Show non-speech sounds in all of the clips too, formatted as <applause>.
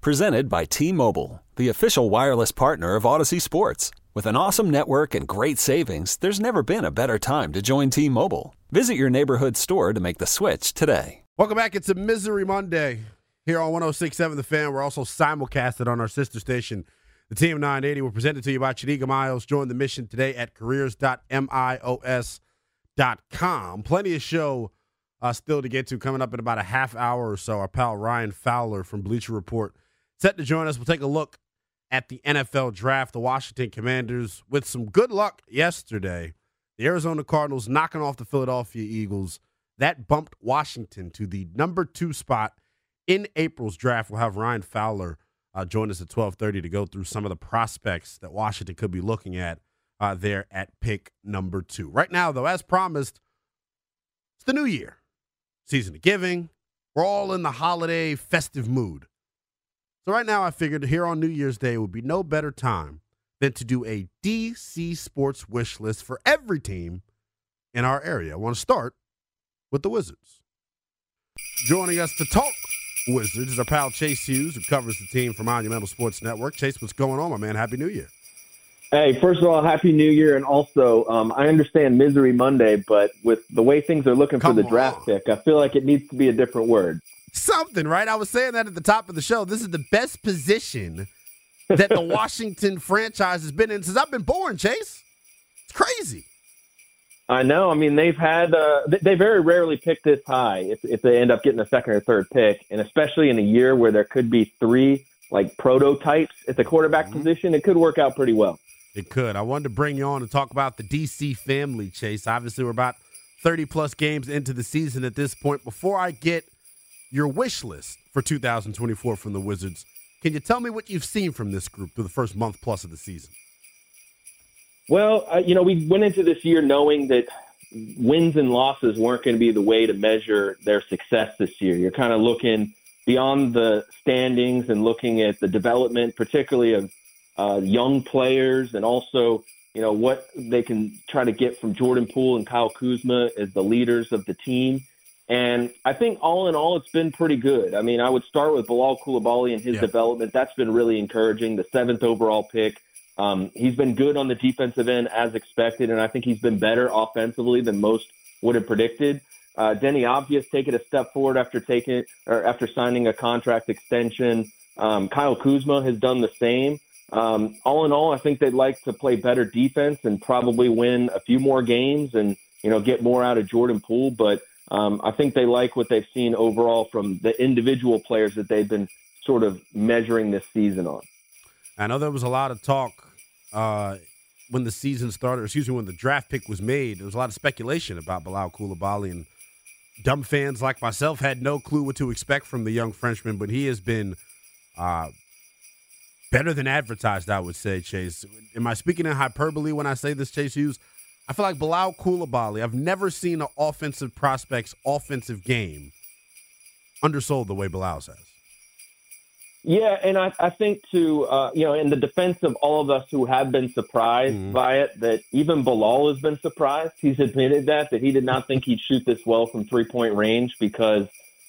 Presented by T Mobile, the official wireless partner of Audacy Sports. With an awesome network and great savings, there's never been a better time to join T Mobile. Visit your neighborhood store to make the switch today. Welcome back. It's a Misery Monday here on 1067 The Fan. We're also simulcasted on our sister station, the Team 980. We're presented to you by Chenega MIOS. Join the mission today at careers.mios.com. Plenty of show uh, still to get to coming up in about a half hour or so. Our pal Ryan Fowler from Bleacher Report set to join us. We'll take a look at the NFL draft. The Washington Commanders, with some good luck yesterday, the Arizona Cardinals knocking off the Philadelphia Eagles. That bumped Washington to the number two spot in April's draft. We'll have Ryan Fowler uh, join us at 1230 to go through some of the prospects that Washington could be looking at uh, there at pick number two. Right now, though, as promised, it's the new year, season of giving. We're all in the holiday festive mood. So right now, I figured here on New Year's Day would be no better time than to do a DC sports wish list for every team in our area. I want to start with the Wizards. Joining us to talk Wizards is our pal Chase Hughes, who covers the team for Monumental Sports Network. Chase, what's going on, my man? Happy New Year. Hey, first of all, Happy New Year. And also, um, I understand Misery Monday, but with the way things are looking Come for the draft pick, I feel like it needs to be a different word. Something, right? I was saying that at the top of the show. This is the best position that the <laughs> Washington franchise has been in since I've been born, Chase. It's crazy. I know. I mean, they've had uh, they- very rarely pick this high if if they end up getting a second or third pick, and especially in a year where there could be three like prototypes at the quarterback Mhm. position, it could work out pretty well. It could. I wanted to bring you on and talk about the DC family, Chase. Obviously, we're about 30 plus games into the season at this point. Before I get your wish list for 2024 from the Wizards, can you tell me what you've seen from this group through the first month plus of the season? Well, uh, you know, we went into this year knowing that wins and losses weren't going to be the way to measure their success this year. You're kind of looking beyond the standings and looking at the development, particularly of uh, young players, and also, you know, what they can try to get from Jordan Poole and Kyle Kuzma as the leaders of the team. And I think all in all, it's been pretty good. I mean, I would start with Bilal Koulibaly and his Yeah. development. That's been really encouraging. The seventh overall pick. Um, he's been good on the defensive end as expected, and I think he's been better offensively than most would have predicted. Uh, Deni Avdija taking a step forward after taking or after signing a contract extension. Um, Kyle Kuzma has done the same. Um, all in all, I think they'd like to play better defense and probably win a few more games and you know get more out of Jordan Poole. But um, I think they like what they've seen overall from the individual players that they've been sort of measuring this season on. I know there was a lot of talk uh, when the season started, excuse me, when the draft pick was made. There was a lot of speculation about Bilal Koulibaly, and dumb fans like myself had no clue what to expect from the young Frenchman. But he has been uh, better than advertised, I would say. Chase, am I speaking in hyperbole when I say this, Chase Hughes? I feel like Bilal Koulibaly. I've never seen an offensive prospect's offensive game undersold the way Bilal's has. Yeah, and I, I think to uh, you know, in the defense of all of us who have been surprised Mhm. by it, that even Bilal has been surprised. He's admitted that that he did not think he'd shoot this well from three point range because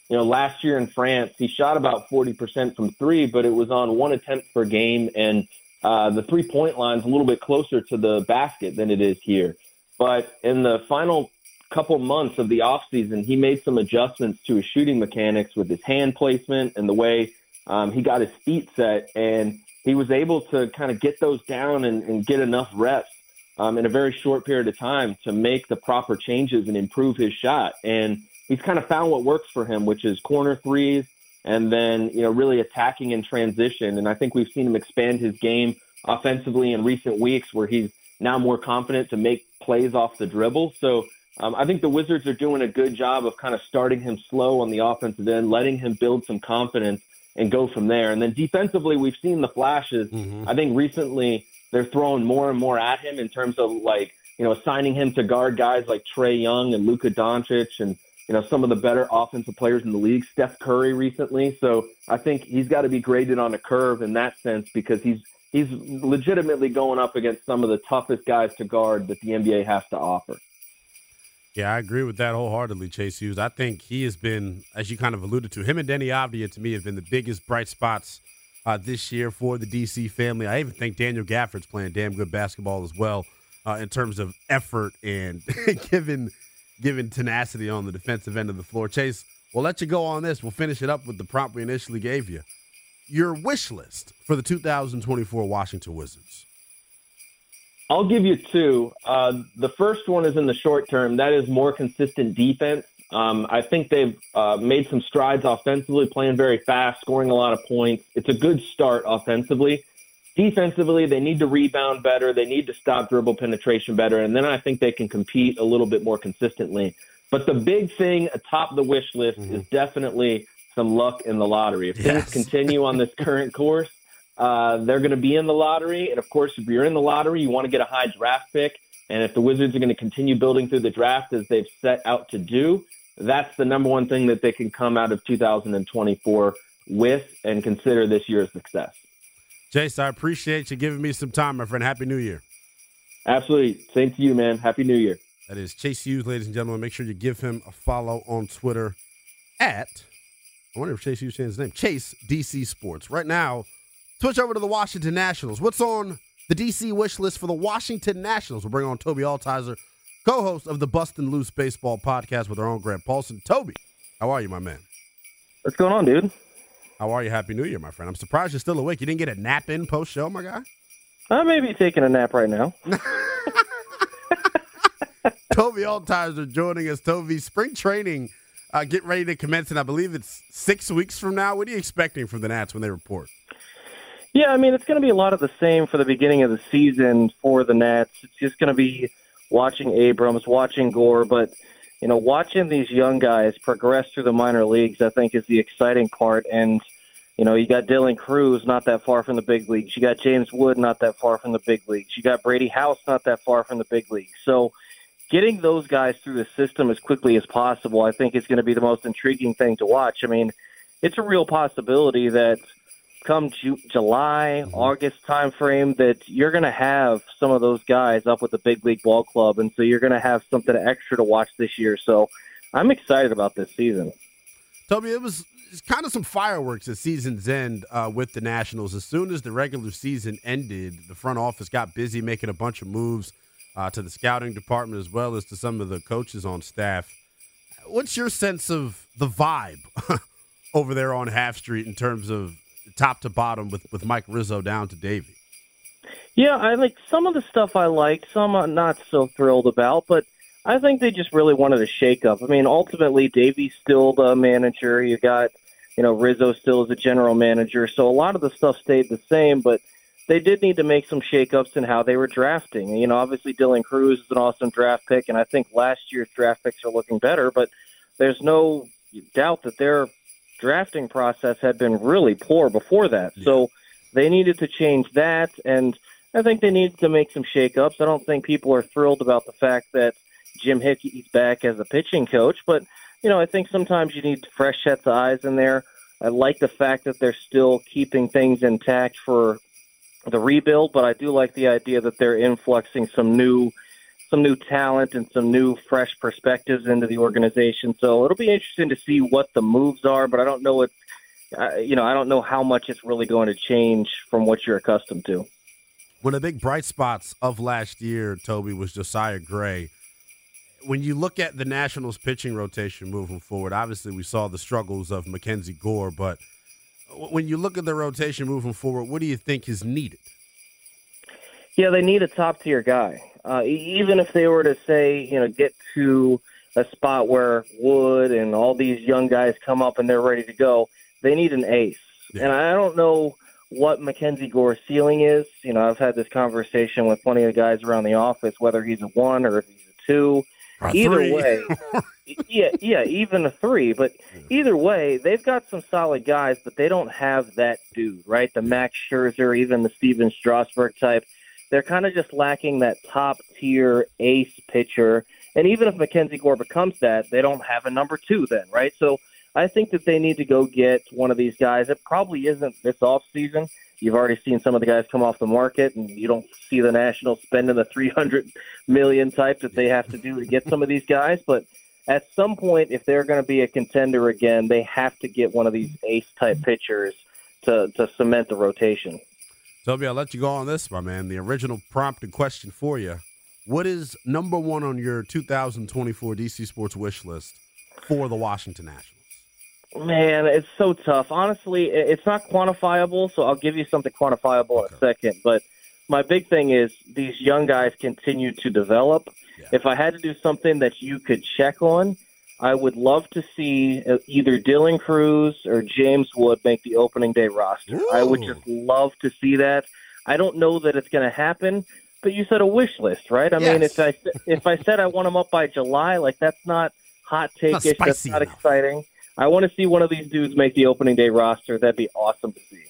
you know last year in France he shot about forty percent from three, but it was on one attempt per game, and uh, the three point line's a little bit closer to the basket than it is here. But in the final couple months of the offseason, he made some adjustments to his shooting mechanics with his hand placement and the way um, he got his feet set, and he was able to kind of get those down and, and get enough reps um, in a very short period of time to make the proper changes and improve his shot. And he's kind of found what works for him, which is corner threes, and then you know really attacking in transition. And I think we've seen him expand his game offensively in recent weeks, where he's now more confident to make plays off the dribble. So. Um, I think the Wizards are doing a good job of kind of starting him slow on the offensive end, letting him build some confidence, and go from there. And then defensively, we've seen the flashes. Mhm. I think recently they're throwing more and more at him in terms of like you know assigning him to guard guys like Trae Young and Luka Doncic and you know some of the better offensive players in the league, Steph Curry recently. So I think he's got to be graded on a curve in that sense because he's he's legitimately going up against some of the toughest guys to guard that the NBA has to offer. Yeah, I agree with that wholeheartedly, Chase Hughes. I think he has been, as you kind of alluded to, him and Deni Avdija to me have been the biggest bright spots uh, this year for the DC family. I even think Daniel Gafford's playing damn good basketball as well uh, in terms of effort and <laughs> given given tenacity on the defensive end of the floor. Chase, we'll let you go on this. We'll finish it up with the prompt we initially gave you. Your wish list for the 2024 Washington Wizards. I'll give you two. Uh, the first one is in the short term. That is more consistent defense. Um, I think they've uh, made some strides offensively, playing very fast, scoring a lot of points. It's a good start offensively. Defensively, they need to rebound better. They need to stop dribble penetration better. And then I think they can compete a little bit more consistently. But the big thing atop the wish list is definitely some luck in the lottery. If Yes. things continue on this current course, uh, they're going to be in the lottery. And of course, if you're in the lottery, you want to get a high draft pick. And if the Wizards are going to continue building through the draft as they've set out to do, that's the number one thing that they can come out of 2024 with and consider this year a success. Chase, I appreciate you giving me some time, my friend. Happy New Year. Absolutely. Same to you, man. Happy New Year. That is Chase Hughes, ladies and gentlemen. Make sure you give him a follow on Twitter at, I wonder if Chase changed his name, Chase DC Sports. Right now, switch over to the Washington Nationals. What's on the DC wish list for the Washington Nationals? We'll bring on Tobi Altizer, co host of the Bustin' Loose Baseball podcast with our own Grant Paulson. Tobi, how are you, my man? What's going on, dude? How are you? Happy New Year, my friend. I'm surprised you're still awake. You didn't get a nap in post show, my guy? I may be taking a nap right now. <laughs> <laughs> Tobi Altizer joining us. Tobi, spring training uh, get ready to commence, and I believe it's six weeks from now. What are you expecting from the Nats when they report? Yeah, I mean, it's going to be a lot of the same for the beginning of the season for the Nats. It's just going to be watching Abrams, watching Gore, but you know, watching these young guys progress through the minor leagues, I think, is the exciting part. And you know, you got Dylan Crews not that far from the big leagues. You got James Wood not that far from the big leagues. You got Brady House not that far from the big leagues. So, getting those guys through the system as quickly as possible, I think, is going to be the most intriguing thing to watch. I mean, it's a real possibility that come Ju- July, August timeframe that you're going to have some of those guys up with the big league ball club, and so you're going to have something extra to watch this year. So I'm excited about this season. Tobi, it was it's kind of some fireworks at season's end uh, with the Nationals. As soon as the regular season ended, the front office got busy making a bunch of moves uh, to the scouting department as well as to some of the coaches on staff. What's your sense of the vibe <laughs> over there on Half Street in terms of top to bottom with, with Mike Rizzo down to Davey? Yeah, I like some of the stuff I liked, some I'm not so thrilled about, but I think they just really wanted a shakeup. I mean, ultimately, Davey's still the manager. You got, you know, Rizzo still is a general manager, so a lot of the stuff stayed the same, but they did need to make some shakeups in how they were drafting. You know, obviously Dylan Crews is an awesome draft pick, and I think last year's draft picks are looking better, but there's no doubt that their drafting process had been really poor before that. So they needed to change that, and I think they needed to make some shakeups. I don't think people are thrilled about the fact that Jim Hickey's back as a pitching coach, but you know, I think sometimes you need fresh sets of eyes in there. I like the fact that they're still keeping things intact for the rebuild, but I do like the idea that they're influxing some new some new talent and some new fresh perspectives into the organization. So it'll be interesting to see what the moves are, but I don't know what you know, I don't know how much it's really going to change from what you're accustomed to. One of the big bright spots of last year, Tobi, was Josiah Gray. When you look at the Nationals pitching rotation moving forward, obviously we saw the struggles of Mackenzie Gore, but when you look at the rotation moving forward, what do you think is needed? Yeah, they need a top tier guy. Uh, even if they were to say, you know, get to a spot where Wood and all these young guys come up and they're ready to go, they need an ace. Yeah. And I don't know what Mackenzie Gore's ceiling is. You know, I've had this conversation with plenty of guys around the office, whether he's a one or if he's a two. Or either three. way, yeah, yeah, even a three. But either way, they've got some solid guys, but they don't have that dude, right? The Max Scherzer, even the Stephen Strasburg type. They're kind of just lacking that top tier ace pitcher. And even if Mackenzie Gore becomes that, they don't have a number two then, right? So I think that they need to go get one of these guys. It probably isn't this off season. You've already seen some of the guys come off the market, and you don't see the Nationals spending the 300 million type that they have to do to get some of these guys. But at some point, if they're going to be a contender again, they have to get one of these ace type pitchers to to cement the rotation. Tobi, I'll let you go on this, my man. The original prompt and question for you. What is number one on your 2024 DC Sports wish list for the Washington Nationals? Man, it's so tough. Honestly, it's not quantifiable, so I'll give you something quantifiable in a second. But my big thing is these young guys continue to develop. Yeah. If I had to do something that you could check on, I would love to see uh, either Dylan Crews or James Wood make the opening day roster. I would just love to see that. I don't know that it's going to happen, but you said a wish list, right? I mean, if I if I said I want them up by July, like that's not hot take ish. That's not enough. exciting. I want to see one of these dudes make the opening day roster. That'd be awesome to see.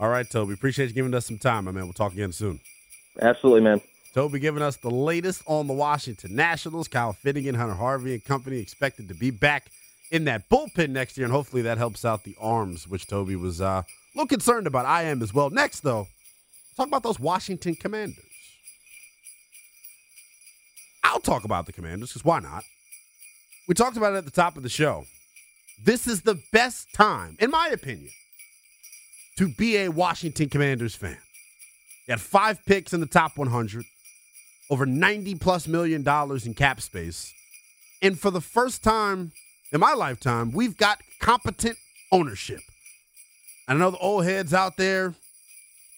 All right, Tobi. Appreciate you giving us some time, my man. We'll talk again soon. Absolutely, man. Tobi giving us the latest on the Washington Nationals. Kyle Finnegan, Hunter Harvey, and company expected to be back in that bullpen next year, and hopefully that helps out the arms, which Tobi was uh, a little concerned about. I am as well. Next, though, talk about those Washington Commanders. I'll talk about the Commanders because why not? We talked about it at the top of the show. This is the best time, in my opinion, to be a Washington Commanders fan. You had five picks in the top 100, over 90 plus million dollars in cap space. And for the first time in my lifetime, we've got competent ownership. I know the old heads out there,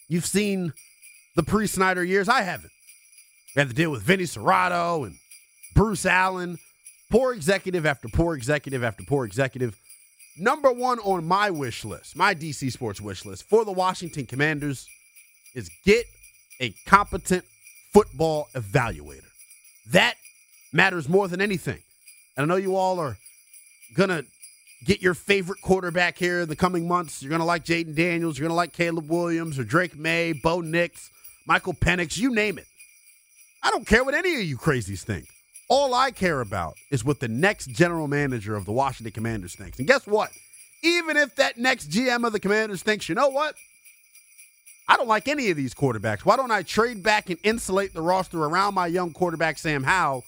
you've seen the pre Snyder years. I haven't. We had to deal with Vinny Cerrato and Bruce Allen, poor executive after poor executive after poor executive. Number one on my wish list, my DC Sports wish list for the Washington Commanders is get a competent football evaluator. That matters more than anything. And I know you all are going to get your favorite quarterback here in the coming months. You're going to like Jayden Daniels. You're going to like Caleb Williams or Drake Maye, Bo Nix, Michael Penix, you name it. I don't care what any of you crazies think. All I care about is what the next general manager of the Washington Commanders thinks. And guess what? Even if that next GM of the Commanders thinks, you know what? I don't like any of these quarterbacks. Why don't I trade back and insulate the roster around my young quarterback, Sam Howell,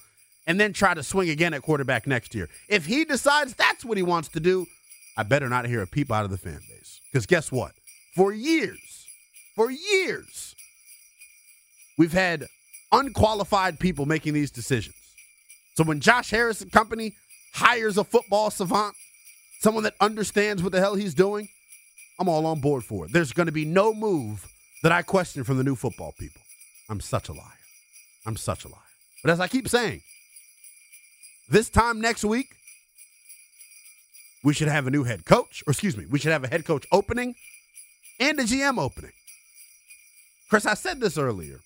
and then try to swing again at quarterback next year? If he decides that's what he wants to do, I better not hear a peep out of the fan base. Because guess what? For years, for years, we've had unqualified people making these decisions. So when Josh Harris and company hires a football savant, someone that understands what the hell he's doing, I'm all on board for it. There's going to be no move that I question from the new football people. I'm such a liar. I'm such a liar. But as I keep saying, this time next week, we should have a new head coach, or excuse me, we should have a head coach opening and a GM opening. Chris, I said this earlier,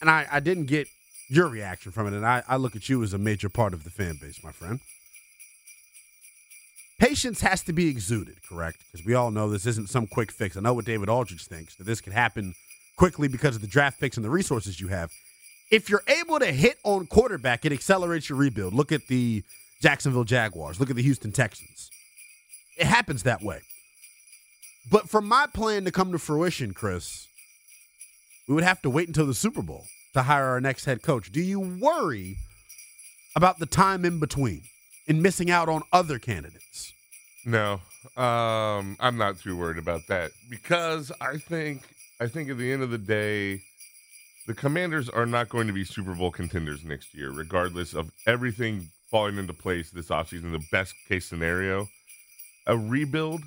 and I, I didn't get your reaction from it, and I, I look at you as a major part of the fan base, my friend. Patience has to be exuded, correct? Because we all know this isn't some quick fix. I know what David Aldridge thinks, that this could happen quickly because of the draft picks and the resources you have. If you're able to hit on quarterback, it accelerates your rebuild. Look at the Jacksonville Jaguars. Look at the Houston Texans. It happens that way. But for my plan to come to fruition, Chris, we would have to wait until the Super Bowl to hire our next head coach. Do you worry about the time in between and missing out on other candidates? No, um, I'm not too worried about that because I think I think at the end of the day, the Commanders are not going to be Super Bowl contenders next year, regardless of everything falling into place this offseason. The best case scenario, a rebuild,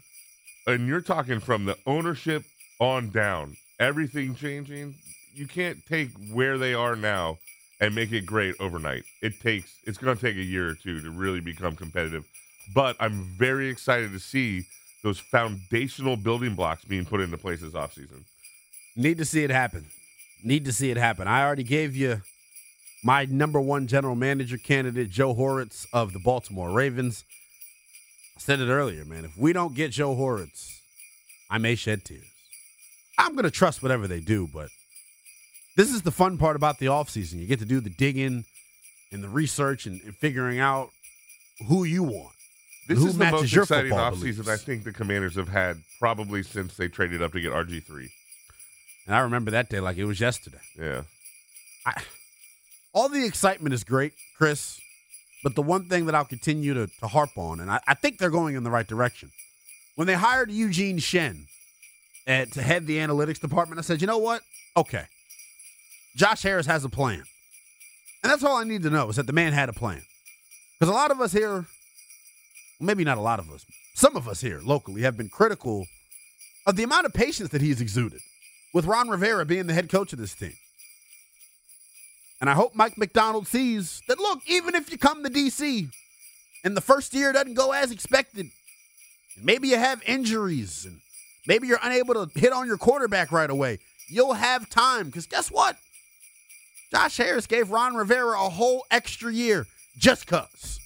and you're talking from the ownership on down, everything changing. You can't take where they are now and make it great overnight. It takes it's going to take a year or two to really become competitive. But I'm very excited to see those foundational building blocks being put into place this offseason. Need to see it happen. Need to see it happen. I already gave you my number one general manager candidate, Joe Hortiz of the Baltimore Ravens. I said it earlier, man. If we don't get Joe Hortiz, I may shed tears. I'm going to trust whatever they do, but this is the fun part about the offseason. You get to do the digging and the research and, and figuring out who you want. This who is the matches most your exciting offseason. I think the Commanders have had probably since they traded up to get RG3. And I remember that day like it was yesterday. Yeah. I, all the excitement is great, Chris. But the one thing that I'll continue to, to harp on, and I, I think they're going in the right direction. When they hired Eugene Shen uh, to head the analytics department, I said, you know what? Okay. Josh Harris has a plan. And that's all I need to know is that the man had a plan. Because a lot of us here, maybe not a lot of us, some of us here locally have been critical of the amount of patience that he's exuded with Ron Rivera being the head coach of this team. And I hope Mike Macdonald sees that look, even if you come to DC and the first year doesn't go as expected, maybe you have injuries and maybe you're unable to hit on your quarterback right away, you'll have time. Because guess what? Josh Harris gave Ron Rivera a whole extra year just because.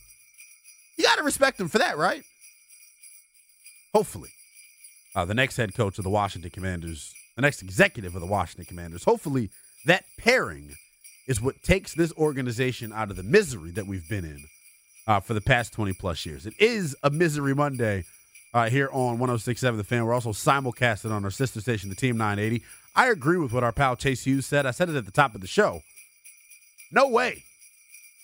You got to respect him for that, right? Hopefully. Uh, the next head coach of the Washington Commanders, the next executive of the Washington Commanders, hopefully that pairing is what takes this organization out of the misery that we've been in uh, for the past 20 plus years. It is a Misery Monday uh, here on 1067 The Fan. We're also simulcasted on our sister station, the Team 980. I agree with what our pal Chase Hughes said. I said it at the top of the show. No way.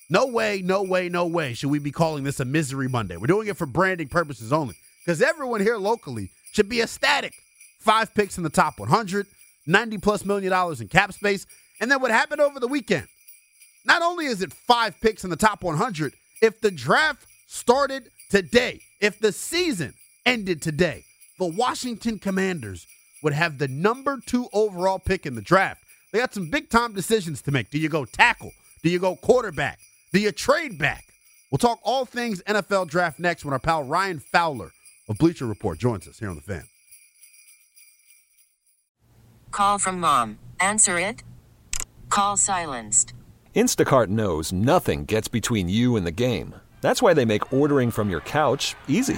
No way, no way, no way should we be calling this a Misery Monday. We're doing it for branding purposes only because everyone here locally should be ecstatic. Five picks in the top 100, 90 plus million dollars in cap space. And then what happened over the weekend? Not only is it five picks in the top 100, if the draft started today, if the season ended today, the Washington Commanders would have the number two overall pick in the draft. They got some big time decisions to make. Do you go tackle? Do you go quarterback? Do you trade back? We'll talk all things NFL draft next when our pal Ryan Fowler of Bleacher Report joins us here on the fan. Call from mom. Answer it. Call silenced. Instacart knows nothing gets between you and the game. That's why they make ordering from your couch easy.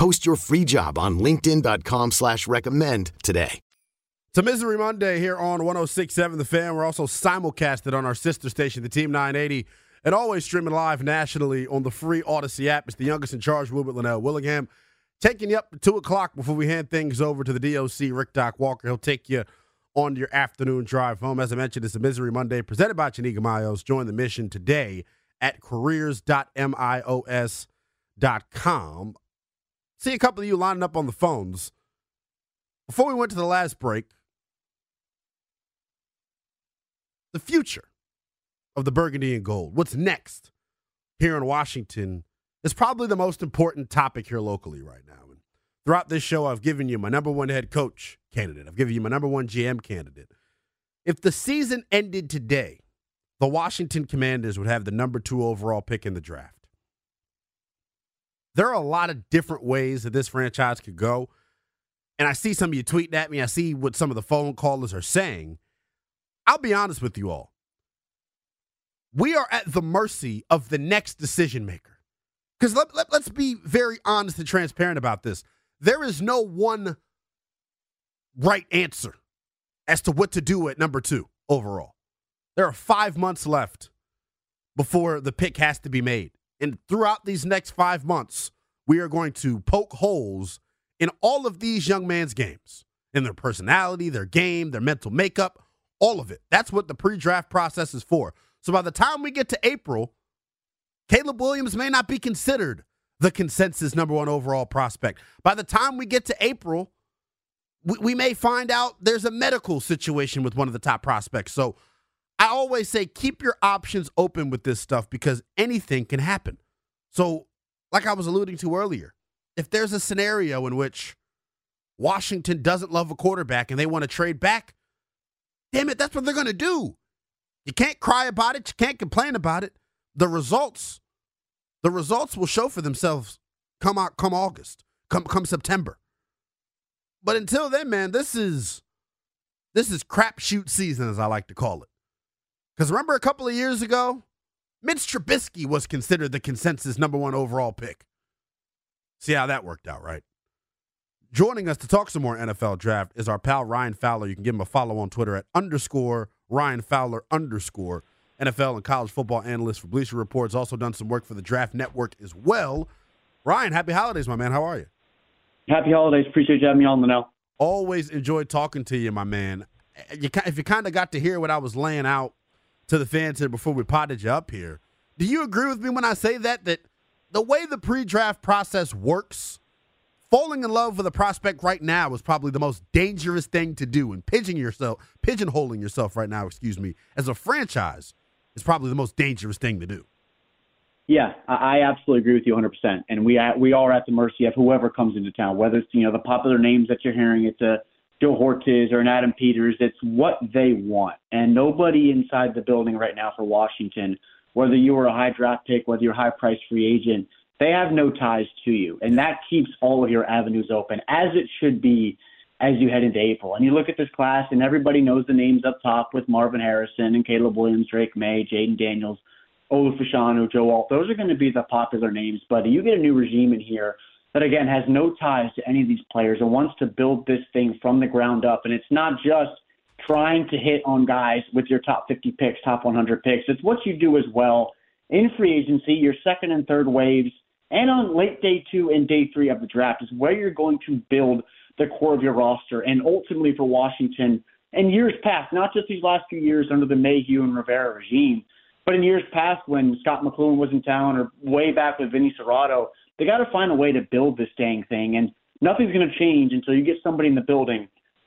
Post your free job on linkedin.com slash recommend today. It's a Misery Monday here on 1067 The Fan. We're also simulcasted on our sister station, the Team 980, and always streaming live nationally on the free Audacy app. It's the youngest in charge, Wilbert Lynnell Willingham, taking you up to 2 o'clock before we hand things over to the DOC, Rick Doc Walker. He'll take you on your afternoon drive home. As I mentioned, it's a Misery Monday presented by Chenega MIOS. Join the mission today at careers.mios.com. See a couple of you lining up on the phones. Before we went to the last break, the future of the burgundy and gold, what's next here in Washington, is probably the most important topic here locally right now. And throughout this show, I've given you my number one head coach candidate, I've given you my number one GM candidate. If the season ended today, the Washington Commanders would have the number two overall pick in the draft. There are a lot of different ways that this franchise could go. And I see some of you tweeting at me. I see what some of the phone callers are saying. I'll be honest with you all. We are at the mercy of the next decision maker. Because let, let, let's be very honest and transparent about this. There is no one right answer as to what to do at number two overall. There are five months left before the pick has to be made. And throughout these next five months, we are going to poke holes in all of these young man's games, in their personality, their game, their mental makeup, all of it. That's what the pre draft process is for. So by the time we get to April, Caleb Williams may not be considered the consensus number one overall prospect. By the time we get to April, we, we may find out there's a medical situation with one of the top prospects. So I always say keep your options open with this stuff because anything can happen. So, like I was alluding to earlier, if there's a scenario in which Washington doesn't love a quarterback and they want to trade back, damn it, that's what they're going to do. You can't cry about it, you can't complain about it. The results the results will show for themselves come out come August, come come September. But until then, man, this is this is crapshoot season, as I like to call it. Because remember a couple of years ago, Mitch Trubisky was considered the consensus number one overall pick. See how that worked out, right? Joining us to talk some more NFL draft is our pal Ryan Fowler. You can give him a follow on Twitter at underscore Ryan Fowler underscore. NFL and college football analyst for Bleacher Report's also done some work for the Draft Network as well. Ryan, happy holidays, my man. How are you? Happy holidays. Appreciate you having me on the now. Always enjoy talking to you, my man. You, if you kind of got to hear what I was laying out to the fans here before we potted you up here, do you agree with me when I say that that the way the pre-draft process works, falling in love with a prospect right now is probably the most dangerous thing to do, and pigeoning yourself, pigeonholing yourself right now, excuse me, as a franchise is probably the most dangerous thing to do. Yeah, I absolutely agree with you 100%. And we we are at the mercy of whoever comes into town, whether it's you know the popular names that you're hearing, it's a Joe Hortiz or an Adam Peters. It's what they want, and nobody inside the building right now for Washington, whether you were a high draft pick, whether you're a high price free agent, they have no ties to you, and that keeps all of your avenues open, as it should be as you head into April. And you look at this class, and everybody knows the names up top with Marvin Harrison and Caleb Williams, Drake Maye, Jayden Daniels, Olu Fashanu, Joe Alt. Those are going to be the popular names. But you get a new regime in here that, again, has no ties to any of these players and wants to build this thing from the ground up. And it's not just trying to hit on guys with your top 50 picks, top 100 picks. It's what you do as well in free agency, your second and third waves, and on late day two and day three of the draft is where you're going to build – the core of your roster. And ultimately for Washington, in years past, not just these last few years under the Mayhew and Rivera regime, but in years past when Scot McCloughan was in town or way back with Vinny Cerrato, they got to find a way to build this dang thing. And nothing's going to change until you get somebody in the building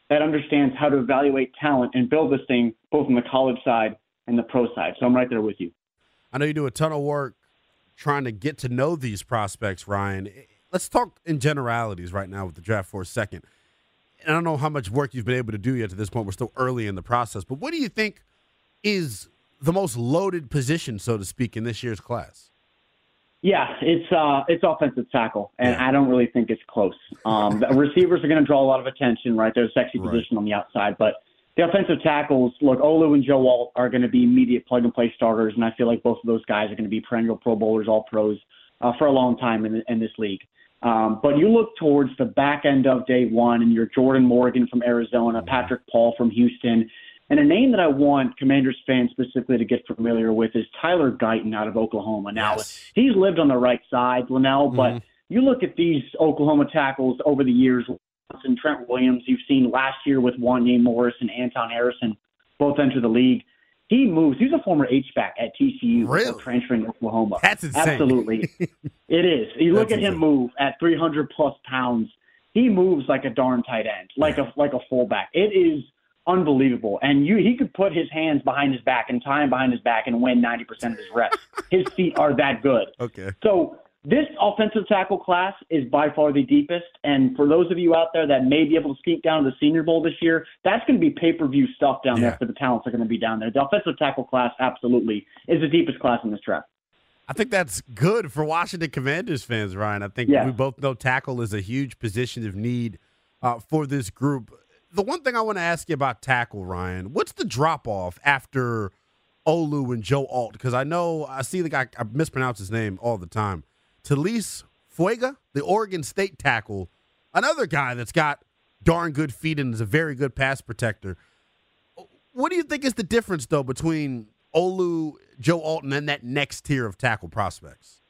that understands how to evaluate talent and build this thing both on the college side and the pro side. So I'm right there with you. I know you do a ton of work trying to get to know these prospects, Ryan eh, let's talk in generalities right now with the draft for a second. And I don't know how much work you've been able to do yet to this point. We're still early in the process. But what do you think is the most loaded position, so to speak, in this year's class? Yeah, it's uh, it's offensive tackle, and yeah. I don't really think it's close. Um, the receivers are going to draw a lot of attention, right? They're a sexy right. position on the outside, but the offensive tackles, look, Olu and Joe Alt are going to be immediate plug and play starters, and I feel like both of those guys are going to be perennial Pro Bowlers, All Pros uh, for a long time in, in this league. Um, but you look towards the back end of day one, and you're Jordan Morgan from Arizona, Patrick Paul from Houston. And a name that I want Commanders fans specifically to get familiar with is Tyler Guyton out of Oklahoma. Now, yes. he's lived on the right side, Lynnell, mm-hmm. but you look at these Oklahoma tackles over the years, and Trent Williams, you've seen last year with Wanya Morris and Anton Harrison both enter the league. He moves. He's a former H back at TCU, really? transferring to Oklahoma. That's insane. Absolutely, <laughs> it is. You look at insane. him move at 300 plus pounds. He moves like a darn tight end, like a like a fullback. It is unbelievable. And you, he could put his hands behind his back and tie him behind his back and win 90% of his reps. his feet are that good. Okay. So this offensive tackle class is by far the deepest. And for those of you out there that may be able to sneak down to the Senior Bowl this year, that's going to be pay per view stuff down yeah. there for the talents that are going to be down there. The offensive tackle class absolutely is the deepest class in this draft. I think that's good for Washington Commanders fans, Ryan. I think yeah. we both know tackle is a huge position of need uh, for this group. The one thing I want to ask you about tackle, Ryan, what's the drop off after Olu and Joe Alt? Because I know I see the guy, I mispronounce his name all the time. Taliese Fuaga, the Oregon State tackle, another guy that's got darn good feet and is a very good pass protector. what do you think is the difference though between Olu, Joe Alt, and then that next tier of tackle prospects?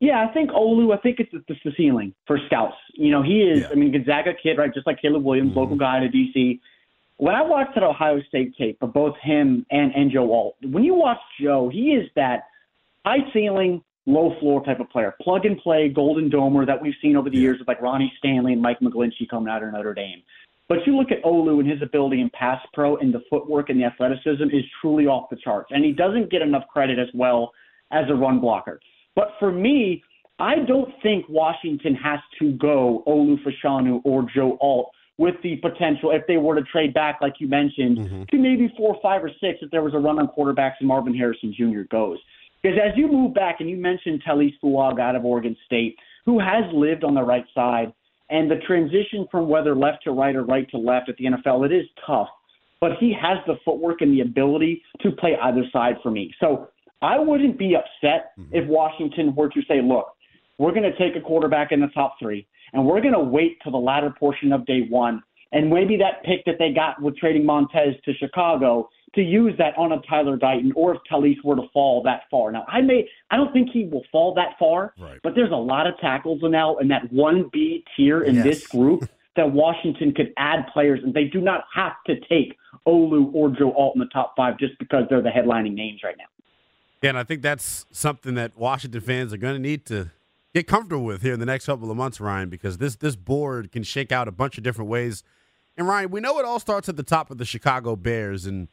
Yeah, I think Olu. I think it's the, the ceiling for scouts. You know, he is. Yeah. I mean, Gonzaga kid, right? Just like Caleb Williams, Mm-hmm. local guy to DC. When I watched that Ohio State tape of both him and and Joe Alt, when you watch Joe, he is that high ceiling, low floor type of player, plug and play, golden domer that we've seen over the years with like Ronnie Stanley and Mike McGlinchey coming out of Notre Dame. But you look at Olu and his ability in pass pro and the footwork and the athleticism is truly off the charts. And he doesn't get enough credit as well as a run blocker. But for me, I don't think Washington has to go Olu Fashanu or Joe Alt with the potential, if they were to trade back, like you mentioned, mm-hmm. to maybe four, five, or six if there was a run on quarterbacks and Marvin Harrison Jr. goes. Because as you move back, and you mentioned Telly Fuag out of Oregon State, who has lived on the right side, and the transition from whether left to right or right to left at the NFL, it is tough. But he has the footwork and the ability to play either side for me. So I wouldn't be upset mm-hmm. if Washington were to say, look, we're going to take a quarterback in the top three, and we're going to wait till the latter portion of day one. And maybe that pick that they got with trading Montez to Chicago to use that on a Tyler Guyton, or if Taliese were to fall that far. Now, I may, I don't think he will fall that far, Right. but there's a lot of tackles now in that one B tier in Yes. this group <laughs> that Washington could add players, and they do not have to take Olu or Joe Alt in the top five just because they're the headlining names right now. Yeah, and I think that's something that Washington fans are going to need to get comfortable with here in the next couple of months, Ryan, because this this board can shake out a bunch of different ways. And Ryan, we know it all starts at the top of the Chicago Bears, and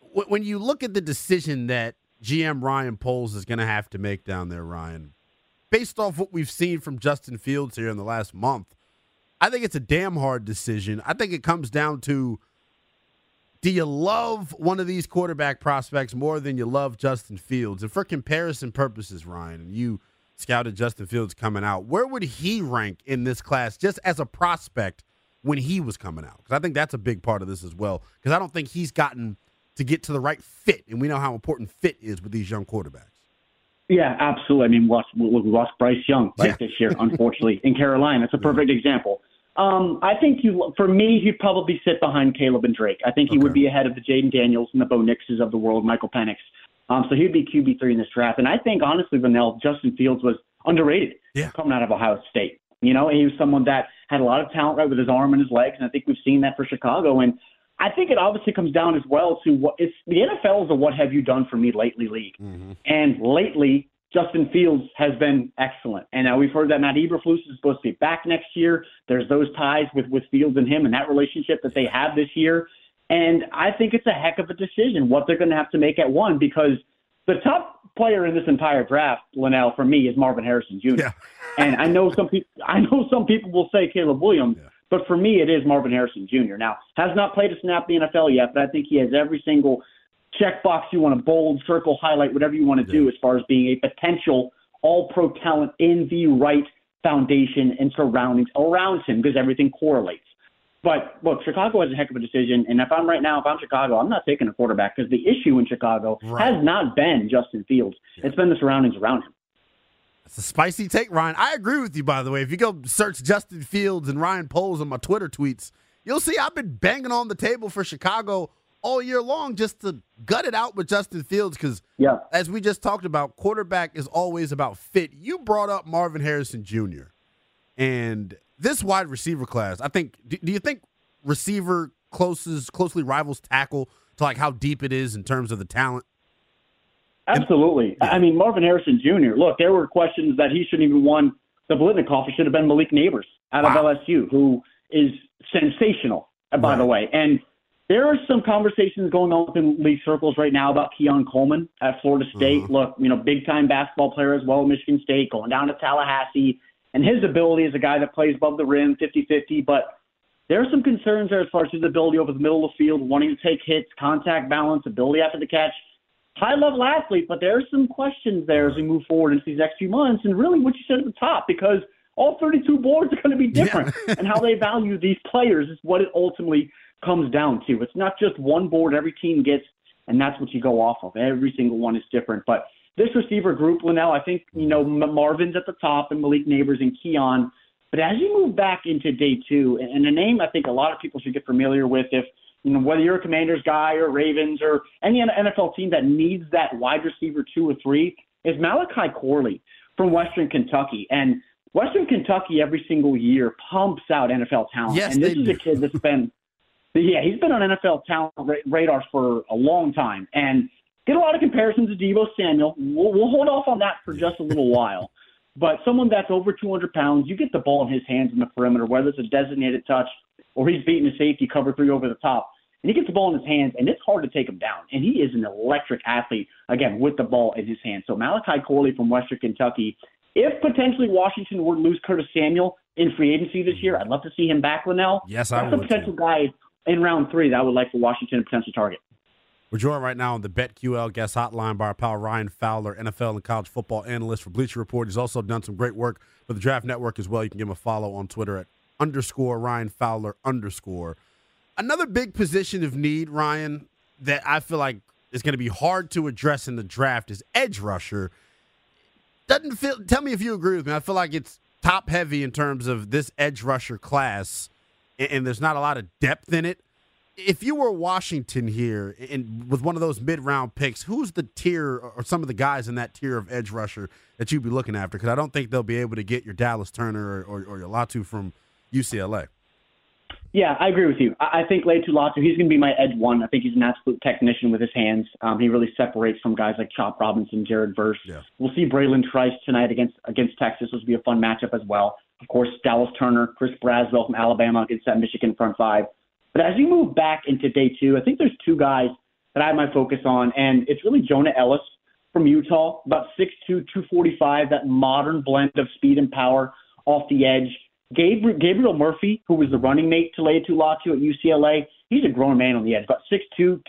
w- when you look at the decision that GM Ryan Poles is going to have to make down there, Ryan, based off what we've seen from Justin Fields here in the last month, I think it's a damn hard decision. I think it comes down to do you love one of these quarterback prospects more than you love Justin Fields? And for comparison purposes, Ryan, and you scouted Justin Fields coming out, where would he rank in this class just as a prospect when he was coming out? Because I think that's a big part of this as well. Because I don't think he's gotten to get to the right fit, and we know how important fit is with these young quarterbacks. Yeah, absolutely. I mean, watch, look, we lost Bryce Young right Yeah. this year, unfortunately, in Carolina. It's a <laughs> perfect example. Um, I think you, for me, he'd probably sit behind Caleb and Drake. I think he would be ahead of the Jayden Daniels and the Bo Nixes of the world, Michael Penix. Um, so he'd be QB three in this draft. And I think, honestly, Lynnell, Justin Fields was underrated Yeah. coming out of Ohio State. You know, he was someone that had a lot of talent right with his arm and his legs, and I think we've seen that for Chicago. And I think it obviously comes down as well to what it's the NFL is a what have you done for me lately league. And lately, Justin Fields has been excellent. And now we've heard that Matt Eberflus is supposed to be back next year. There's those ties with, with Fields and him and that relationship that they have this year. And I think it's a heck of a decision what they're going to have to make at one because the top player in this entire draft, Lynnell, for me, is Marvin Harrison Jr. Yeah. <laughs> and I know some people, I know some people will say Caleb Williams, Yeah. but for me, it is Marvin Harrison Jr. Now, has not played a snap in the NFL yet, but I think he has every single checkbox you want to bold, circle, highlight, whatever you want to do as far as being a potential all pro talent in the right foundation and surroundings around him because everything correlates. But look, Chicago has a heck of a decision. And if I'm right now, if I'm Chicago, I'm not taking a quarterback because the issue in Chicago Right. has not been Justin Fields. It's been the surroundings around him. It's a spicy take, Ryan. I agree with you, by the way. If you go search Justin Fields and Ryan Poles on my Twitter tweets, you'll see I've been banging on the table for Chicago all year long just to gut it out with Justin Fields because, Yeah. as we just talked about, quarterback is always about fit. You brought up Marvin Harrison Jr. and this wide receiver class. I think. Do, do you think receiver closest closely rivals tackle to like how deep it is in terms of the talent? Absolutely. I mean, Marvin Harrison Jr., look, there were questions that he shouldn't even won the Biletnikoff. It should have been Malik Nabers out of Wow. LSU, who is sensational, by the way. And there are some conversations going on within league circles right now about Keon Coleman at Florida State. Mm-hmm. Look, you know, big time basketball player as well at Michigan State, going down to Tallahassee. And his ability as a guy that plays above the rim 50 50. But there are some concerns there as far as his ability over the middle of the field, wanting to take hits, contact balance, ability after the catch high level athlete, but there are some questions there as we move forward into these next few months. And really, what you said at the top, because all 32 boards are going to be different, and how they value these players is what it ultimately comes down to. It's not just one board every team gets, and that's what you go off of. Every single one is different. But this receiver group, Lynnell, I think you know Marvin's at the top, and Malik Nabers and Keon. But as you move back into day two, and a name I think a lot of people should get familiar with if you know, whether you're a Commanders guy or Ravens or any NFL team that needs that wide receiver two or three, is Malachi Corley from Western Kentucky. And Western Kentucky every single year pumps out NFL talent. Yes, and this is do. a kid that's <laughs> been, yeah, he's been on NFL talent ra- radars for a long time. And get a lot of comparisons to Deebo Samuel. We'll, we'll hold off on that for just a little <laughs> while. But someone that's over 200 pounds, you get the ball in his hands in the perimeter, whether it's a designated touch or he's beating a safety cover three over the top. And he gets the ball in his hands, and it's hard to take him down. And he is an electric athlete, again, with the ball in his hands. So Malachi Corley from Western Kentucky, if potentially Washington were to lose Curtis Samuel in free agency this year, I'd love to see him back, Lynnell. Yes, I That's a would, potential guy in round three that I would like for Washington to potentially target. We're joined right now on the BetQL guest hotline by our pal Ryan Fowler, NFL and college football analyst for Bleacher Report. He's also done some great work for the Draft Network as well. You can give him a follow on Twitter at underscore Ryan Fowler underscore. Another big position of need, Ryan, that I feel like is going to be hard to address in the draft is edge rusher. Doesn't feel. Tell me if you agree with me. I feel like it's top heavy in terms of this edge rusher class, and, and there's not a lot of depth in it if you were Washington here and with one of those mid round picks, who's the tier or some of the guys in that tier of edge rusher that you'd be looking after? Because I don't think they'll be able to get your Dallas Turner or, or, or your Latu from UCLA. Yeah, I agree with you. I think Laiatu Latu, he's going to be my edge one. I think he's an absolute technician with his hands. Um, he really separates from guys like Chop Robinson, Jared Verse. Yeah. We'll see Bralen Trice tonight against against Texas. This will be a fun matchup as well. Of course, Dallas Turner, Chris Braswell from Alabama against that Michigan front five. But as you move back into day two, I think there's two guys that I have my focus on, and it's really Jonah Elliss from Utah, about 6'2", 245, that modern blend of speed and power off the edge. Gabriel, Murphy, who was the running mate to Laiatu Latu at UCLA, he's a grown man on the edge, about 6'2",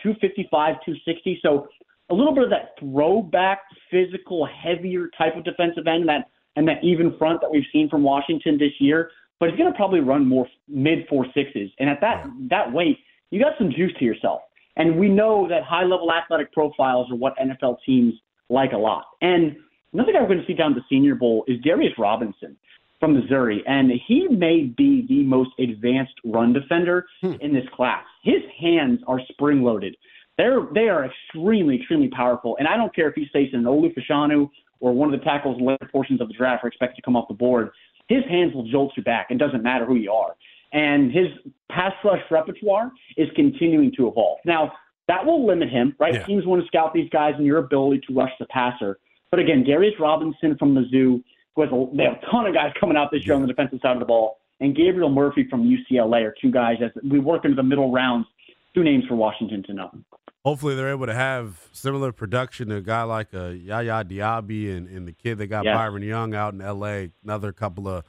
255, 260. So a little bit of that throwback, physical, heavier type of defensive end, that and that even front that we've seen from Washington this year. But he's going to probably run more mid four sixes, and at that that weight, you got some juice to yourself. And we know that high level athletic profiles are what NFL teams like a lot. And another guy we're going to see down at the Senior Bowl is Darius Robinson from Missouri, and he may be the most advanced run defender hmm. in this class. His hands are spring loaded. They're they are extremely extremely powerful, and I don't care if he's facing an Olu Fashanu or one of the tackles in later portions of the draft are expected to come off the board. His hands will jolt you back. It doesn't matter who you are, and his pass rush repertoire is continuing to evolve. Now that will limit him, right? Yeah. Teams want to scout these guys and your ability to rush the passer. But again, Darius Robinson from Mizzou, who has a, they have a ton of guys coming out this year on the defensive side of the ball, and Gabriel Murphy from UCLA are two guys as we work into the middle rounds. Two names for Washington to know. Hopefully, they're able to have similar production to a guy like a Yaya Diaby and, and the kid that got Yeah. Byron Young out in L.A. Another couple of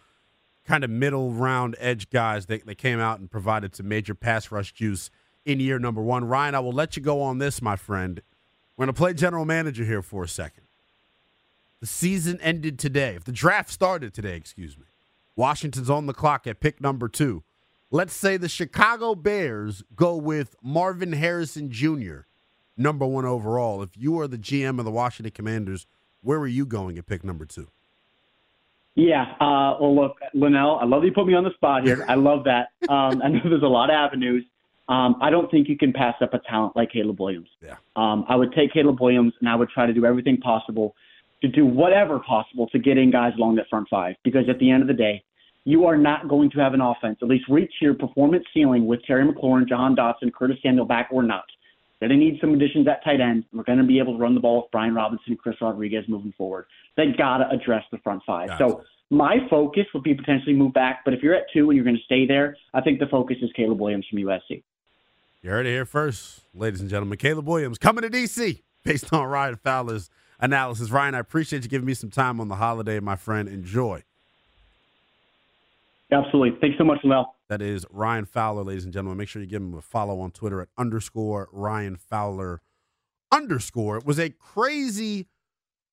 kind of middle round edge guys that, that came out and provided some major pass rush juice in year number one. Ryan, I will let you go on this, my friend. We're going to play general manager here for a second. The season ended today. If the draft started today, excuse me, Washington's on the clock at pick number two. Let's say the Chicago Bears go with Marvin Harrison Jr., number one overall. If you are the GM of the Washington Commanders, where are you going at pick number two? Yeah. Uh, well, look, Lynnell, I love that you put me on the spot here. I love that. Um, I know there's a lot of avenues. Um, I don't think you can pass up a talent like Caleb Williams. Yeah. Um, I would take Caleb Williams and I would try to do everything possible to do whatever possible to get in guys along that front five because at the end of the day, you are not going to have an offense, at least reach your performance ceiling with Terry McLaurin, Jahan Dotson, Curtis Samuel back or not. They're going to need some additions at tight end. We're going to be able to run the ball with Brian Robinson and Chris Rodriguez moving forward. They got to address the front five. Gotcha. So my focus would be potentially move back, but if you're at two and you're going to stay there, I think the focus is Caleb Williams from USC. You heard it here first, ladies and gentlemen. Caleb Williams coming to DC based on Ryan Fowler's analysis. Ryan, I appreciate you giving me some time on the holiday, my friend. Enjoy. Absolutely. Thanks so much, Lel. That is Ryan Fowler, ladies and gentlemen. Make sure you give him a follow on Twitter at underscore Ryan Fowler underscore. It was a crazy,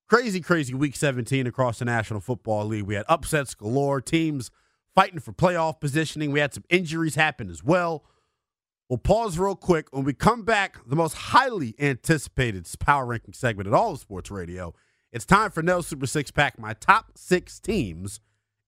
crazy, crazy week 17 across the National Football League. We had upsets galore, teams fighting for playoff positioning. We had some injuries happen as well. We'll pause real quick. When we come back, the most highly anticipated power ranking segment at all of sports radio. It's time for Nell Super Six Pack, my top six teams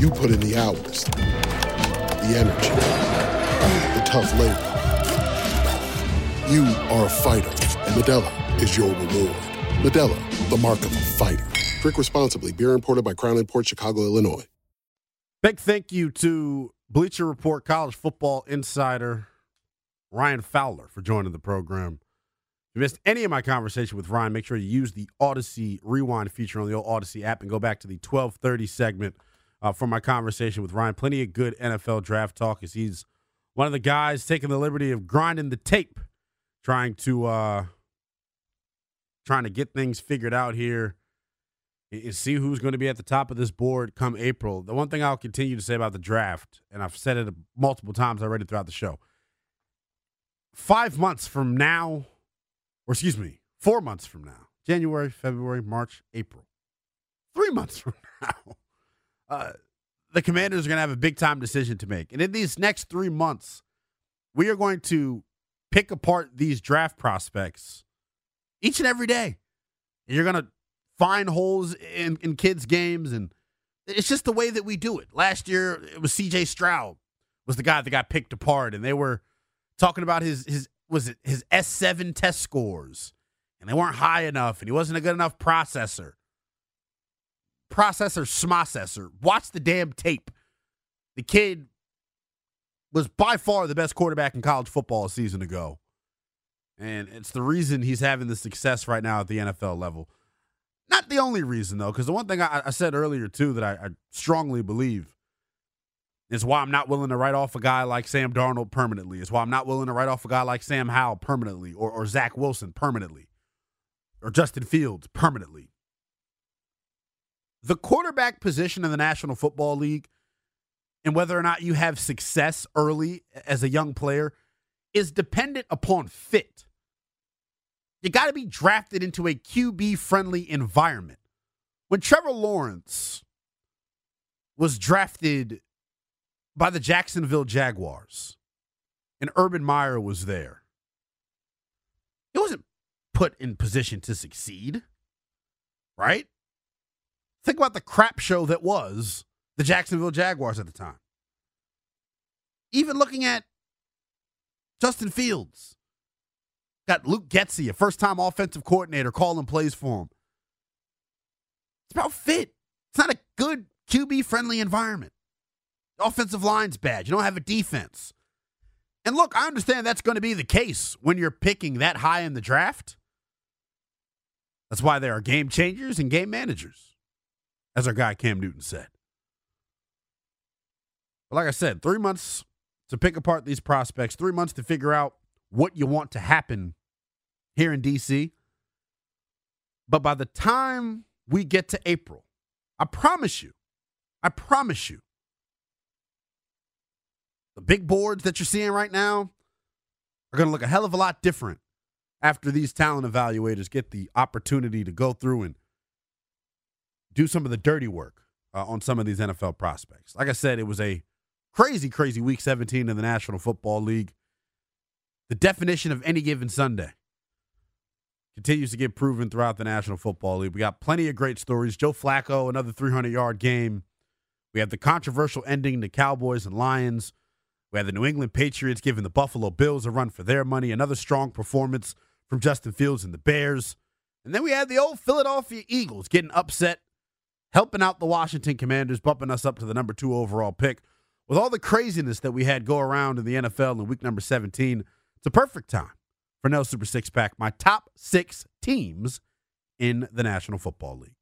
You put in the hours, the energy, the tough labor. You are a fighter, and Modelo is your reward. Modelo, the mark of a fighter. Drink responsibly. Beer imported by Crown Port Chicago, Illinois. Big thank you to Bleacher Report college football insider Ryan Fowler for joining the program. If you missed any of my conversation with Ryan, make sure you use the Audacy Rewind feature on the old Audacy app and go back to the 1230 segment uh, for my conversation with Ryan. Plenty of good NFL draft talk as he's one of the guys taking the liberty of grinding the tape, trying to uh, trying to get things figured out here and see who's going to be at the top of this board come April. The one thing I'll continue to say about the draft, and I've said it multiple times already throughout the show, five months from now, or excuse me, four months from now, January, February, March, April, three months from <laughs> now, uh, the commanders are going to have a big time decision to make. And in these next three months, we are going to pick apart these draft prospects each and every day. And you're going to find holes in, in kids' games. And it's just the way that we do it. Last year, it was CJ Stroud was the guy that got picked apart. And they were talking about his, his was it his S7 test scores. And they weren't high enough. And he wasn't a good enough processor processor smocessor. Watch the damn tape. The kid was by far the best quarterback in college football a season ago. And it's the reason he's having the success right now at the NFL level. Not the only reason, though, because the one thing I, I, said earlier, too, that I, I strongly believe is why I'm not willing to write off a guy like Sam Darnold permanently. Is why I'm not willing to write off a guy like Sam Howell permanently or, or Zach Wilson permanently or Justin Fields permanently the quarterback position in the National Football League and whether or not you have success early as a young player is dependent upon fit. You got to be drafted into a QB friendly environment. When Trevor Lawrence was drafted by the Jacksonville Jaguars and Urban Meyer was there, he wasn't put in position to succeed, right? Think about the crap show that was the Jacksonville Jaguars at the time. Even looking at Justin Fields, got Luke Getsy, a first time offensive coordinator, calling plays for him. It's about fit. It's not a good QB friendly environment. The offensive line's bad. You don't have a defense. And look, I understand that's going to be the case when you're picking that high in the draft. That's why there are game changers and game managers as our guy Cam Newton said. But like I said, three months to pick apart these prospects, three months to figure out what you want to happen here in DC. But by the time we get to April, I promise you, I promise you, the big boards that you're seeing right now are going to look a hell of a lot different after these talent evaluators get the opportunity to go through and do some of the dirty work uh, on some of these NFL prospects. Like I said, it was a crazy, crazy week 17 in the National Football League. The definition of any given Sunday continues to get proven throughout the National Football League. We got plenty of great stories. Joe Flacco, another 300 yard game We have the controversial ending to Cowboys and Lions. We have the New England Patriots giving the Buffalo Bills a run for their money. Another strong performance from Justin Fields and the Bears. And then we had the old Philadelphia Eagles getting upset, helping out the Washington Commanders, bumping us up to the number two overall pick. With all the craziness that we had go around in the NFL in week number 17, it's a perfect time for Nell Super Six Pack, my top six teams in the National Football League.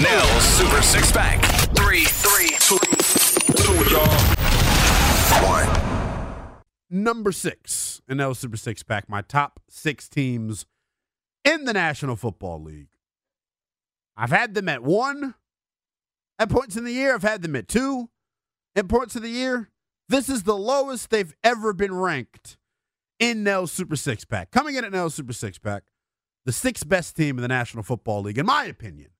Nell Super Six Pack. Three, three, two, two, y'all. One. Number six in Nell Super Six Pack, my top six teams in the National Football League. I've had them at one at points in the year. I've had them at two at points of the year. This is the lowest they've ever been ranked in Nell's Super Six Pack. Coming in at Nell's Super Six Pack, the sixth best team in the National Football League, in my opinion.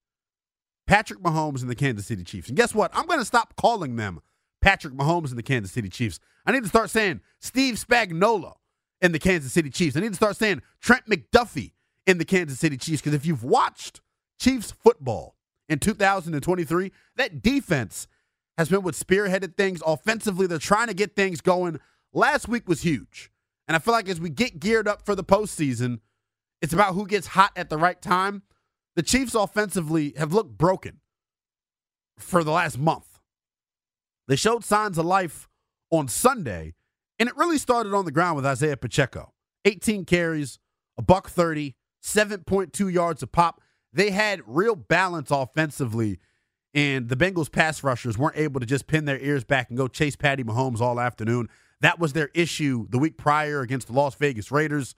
Patrick Mahomes and the Kansas City Chiefs. And guess what? I'm going to stop calling them Patrick Mahomes and the Kansas City Chiefs. I need to start saying Steve Spagnuolo and the Kansas City Chiefs. I need to start saying Trent McDuffie in the Kansas City Chiefs. Because if you've watched Chiefs football in 2023, that defense has been what spearheaded things. Offensively, they're trying to get things going. Last week was huge. And I feel like as we get geared up for the postseason, it's about who gets hot at the right time. The Chiefs offensively have looked broken for the last month. They showed signs of life on Sunday, and it really started on the ground with Isaiah Pacheco. 18 carries, a buck 30, 7.2 yards a pop. They had real balance offensively, and the Bengals pass rushers weren't able to just pin their ears back and go chase Patty Mahomes all afternoon. That was their issue the week prior against the Las Vegas Raiders.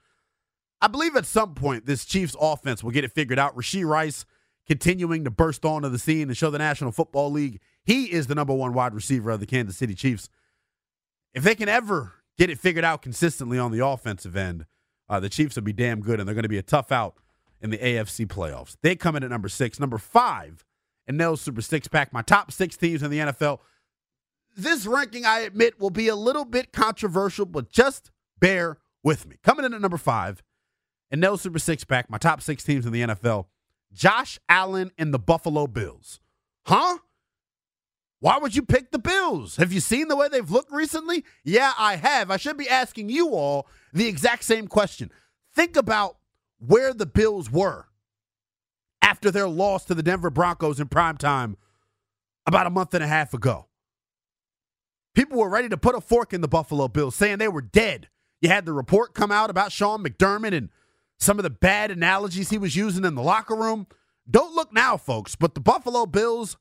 I believe at some point this Chiefs offense will get it figured out. Rashee Rice continuing to burst onto the scene and show the National Football League he is the number one wide receiver of the Kansas City Chiefs. If they can ever get it figured out consistently on the offensive end, uh, the Chiefs will be damn good, and they're going to be a tough out in the AFC playoffs. They come in at number six. Number five, and Nell's Super Six Pack, my top six teams in the NFL. This ranking, I admit, will be a little bit controversial, but just bear with me. Coming in at number five, and Nell's Super Six Pack, my top six teams in the NFL. Josh Allen and the Buffalo Bills. Huh? Why would you pick the Bills? Have you seen the way they've looked recently? Yeah, I have. I should be asking you all the exact same question. Think about where the Bills were after their loss to the Denver Broncos in prime time about a month and a half ago. People were ready to put a fork in the Buffalo Bills, saying they were dead. You had the report come out about Sean McDermott and some of the bad analogies he was using in the locker room. Don't look now, folks, but the Buffalo Bills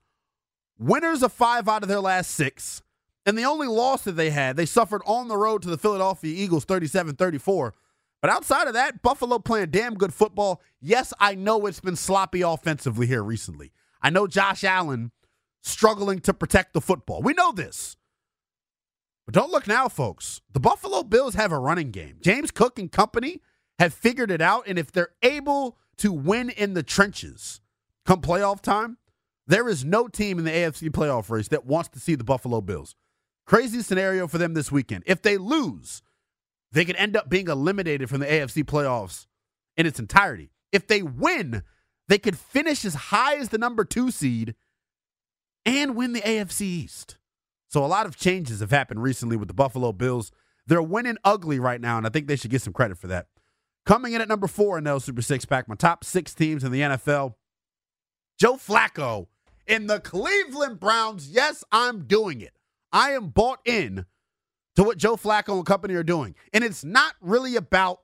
winners of five out of their last six. And the only loss that they had, they suffered on the road to the Philadelphia Eagles 37 34. But outside of that, Buffalo playing damn good football. Yes, I know it's been sloppy offensively here recently. I know Josh Allen struggling to protect the football. We know this. But don't look now, folks. The Buffalo Bills have a running game. James Cook and company have figured it out. And if they're able to win in the trenches come playoff time, there is no team in the AFC playoff race that wants to see the Buffalo Bills. Crazy scenario for them this weekend. If they lose, they could end up being eliminated from the AFC playoffs in its entirety. If they win, they could finish as high as the number two seed and win the AFC East. So a lot of changes have happened recently with the Buffalo Bills. They're winning ugly right now, and I think they should get some credit for that. Coming in at number four in the Super Six Pack, my top six teams in the NFL. Joe Flacco in the Cleveland Browns. Yes, I'm doing it. I am bought in to what Joe Flacco and company are doing. And it's not really about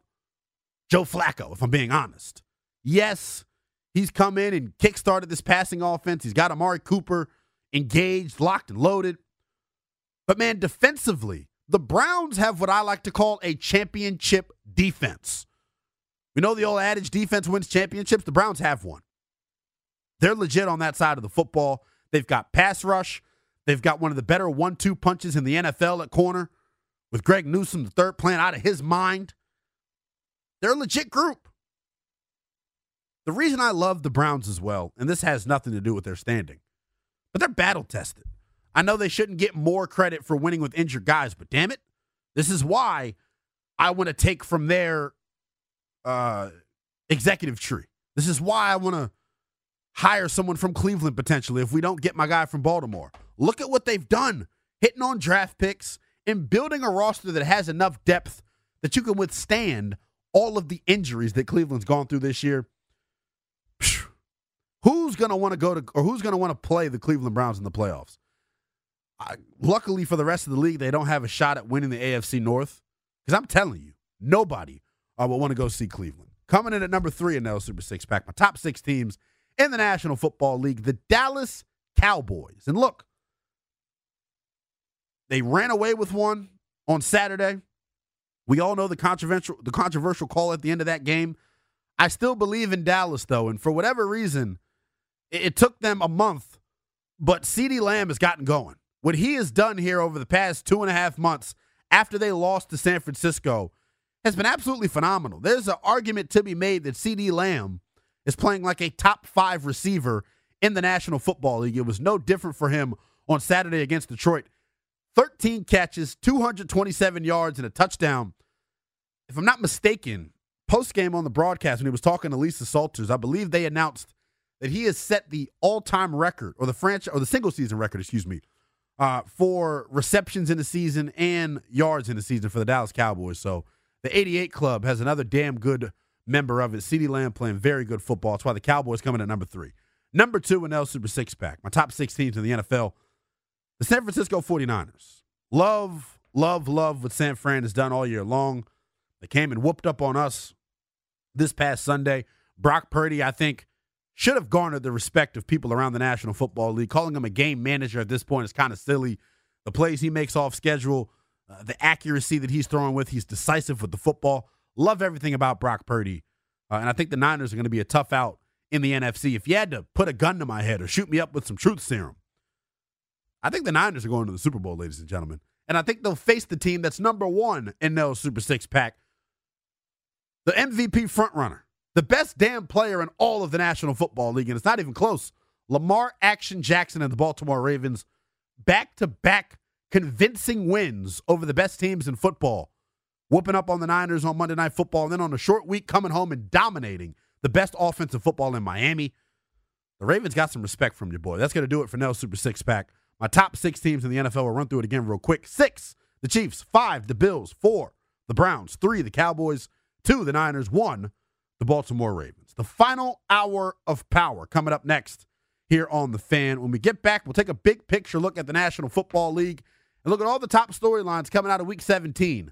Joe Flacco, if I'm being honest. Yes, he's come in and kickstarted this passing offense. He's got Amari Cooper engaged, locked, and loaded. But man, defensively, the Browns have what I like to call a championship defense. We know the old adage defense wins championships. The Browns have one. They're legit on that side of the football. They've got pass rush. They've got one of the better one two punches in the NFL at corner with Greg Newsome, the third playing out of his mind. They're a legit group. The reason I love the Browns as well, and this has nothing to do with their standing, but they're battle tested. I know they shouldn't get more credit for winning with injured guys, but damn it, this is why I want to take from their uh, executive tree. This is why I want to hire someone from Cleveland potentially if we don't get my guy from Baltimore. Look at what they've done hitting on draft picks and building a roster that has enough depth that you can withstand all of the injuries that Cleveland's gone through this year. <sighs> Who's going to want to go to or who's going to want to play the Cleveland Browns in the playoffs? I, luckily for the rest of the league, they don't have a shot at winning the AFC North. Because I'm telling you, nobody uh, will want to go see Cleveland. Coming in at number three in the Super Six Pack, my top six teams in the National Football League, the Dallas Cowboys. And look, they ran away with one on Saturday. We all know the controversial the controversial call at the end of that game. I still believe in Dallas though, and for whatever reason, it, it took them a month, but CeeDee Lamb has gotten going. What he has done here over the past two and a half months after they lost to San Francisco has been absolutely phenomenal. There's an argument to be made that CeeDee Lamb is playing like a top five receiver in the National Football League. It was no different for him on Saturday against Detroit. 13 catches, 227 yards, and a touchdown. If I'm not mistaken, post game on the broadcast when he was talking to Lisa Salters, I believe they announced that he has set the all time record or the franchise or the single season record, excuse me, uh, for receptions in the season and yards in the season for the Dallas Cowboys. So the 88 Club has another damn good member of it. CeeDee Lamb playing very good football. That's why the Cowboys coming at number three. Number two in L Super Six Pack. My top six teams in the NFL. The San Francisco 49ers. Love, love, love what San Fran has done all year long. They came and whooped up on us this past Sunday. Brock Purdy, I think, should have garnered the respect of people around the National Football League. Calling him a game manager at this point is kind of silly. The plays he makes off schedule, uh, the accuracy that he's throwing with, he's decisive with the football. Love everything about Brock Purdy. Uh, and I think the Niners are going to be a tough out in the NFC. If you had to put a gun to my head or shoot me up with some truth serum, I think the Niners are going to the Super Bowl, ladies and gentlemen. And I think they'll face the team that's number one in those Super Six pack, the MVP frontrunner, the best damn player in all of the National Football League. And it's not even close. Lamar Action Jackson and the Baltimore Ravens, back to back convincing wins over the best teams in football. Whooping up on the Niners on Monday Night Football, and then on a short week coming home and dominating the best offensive football in Miami. The Ravens got some respect from your boy. That's going to do it for Nell Super Six Pack. My top six teams in the NFL. We'll run through it again real quick. Six, the Chiefs. Five, the Bills. Four, the Browns. Three, the Cowboys. Two, the Niners. One, the Baltimore Ravens. The final hour of power coming up next here on The Fan. When we get back, we'll take a big picture look at the National Football League and look at all the top storylines coming out of week 17.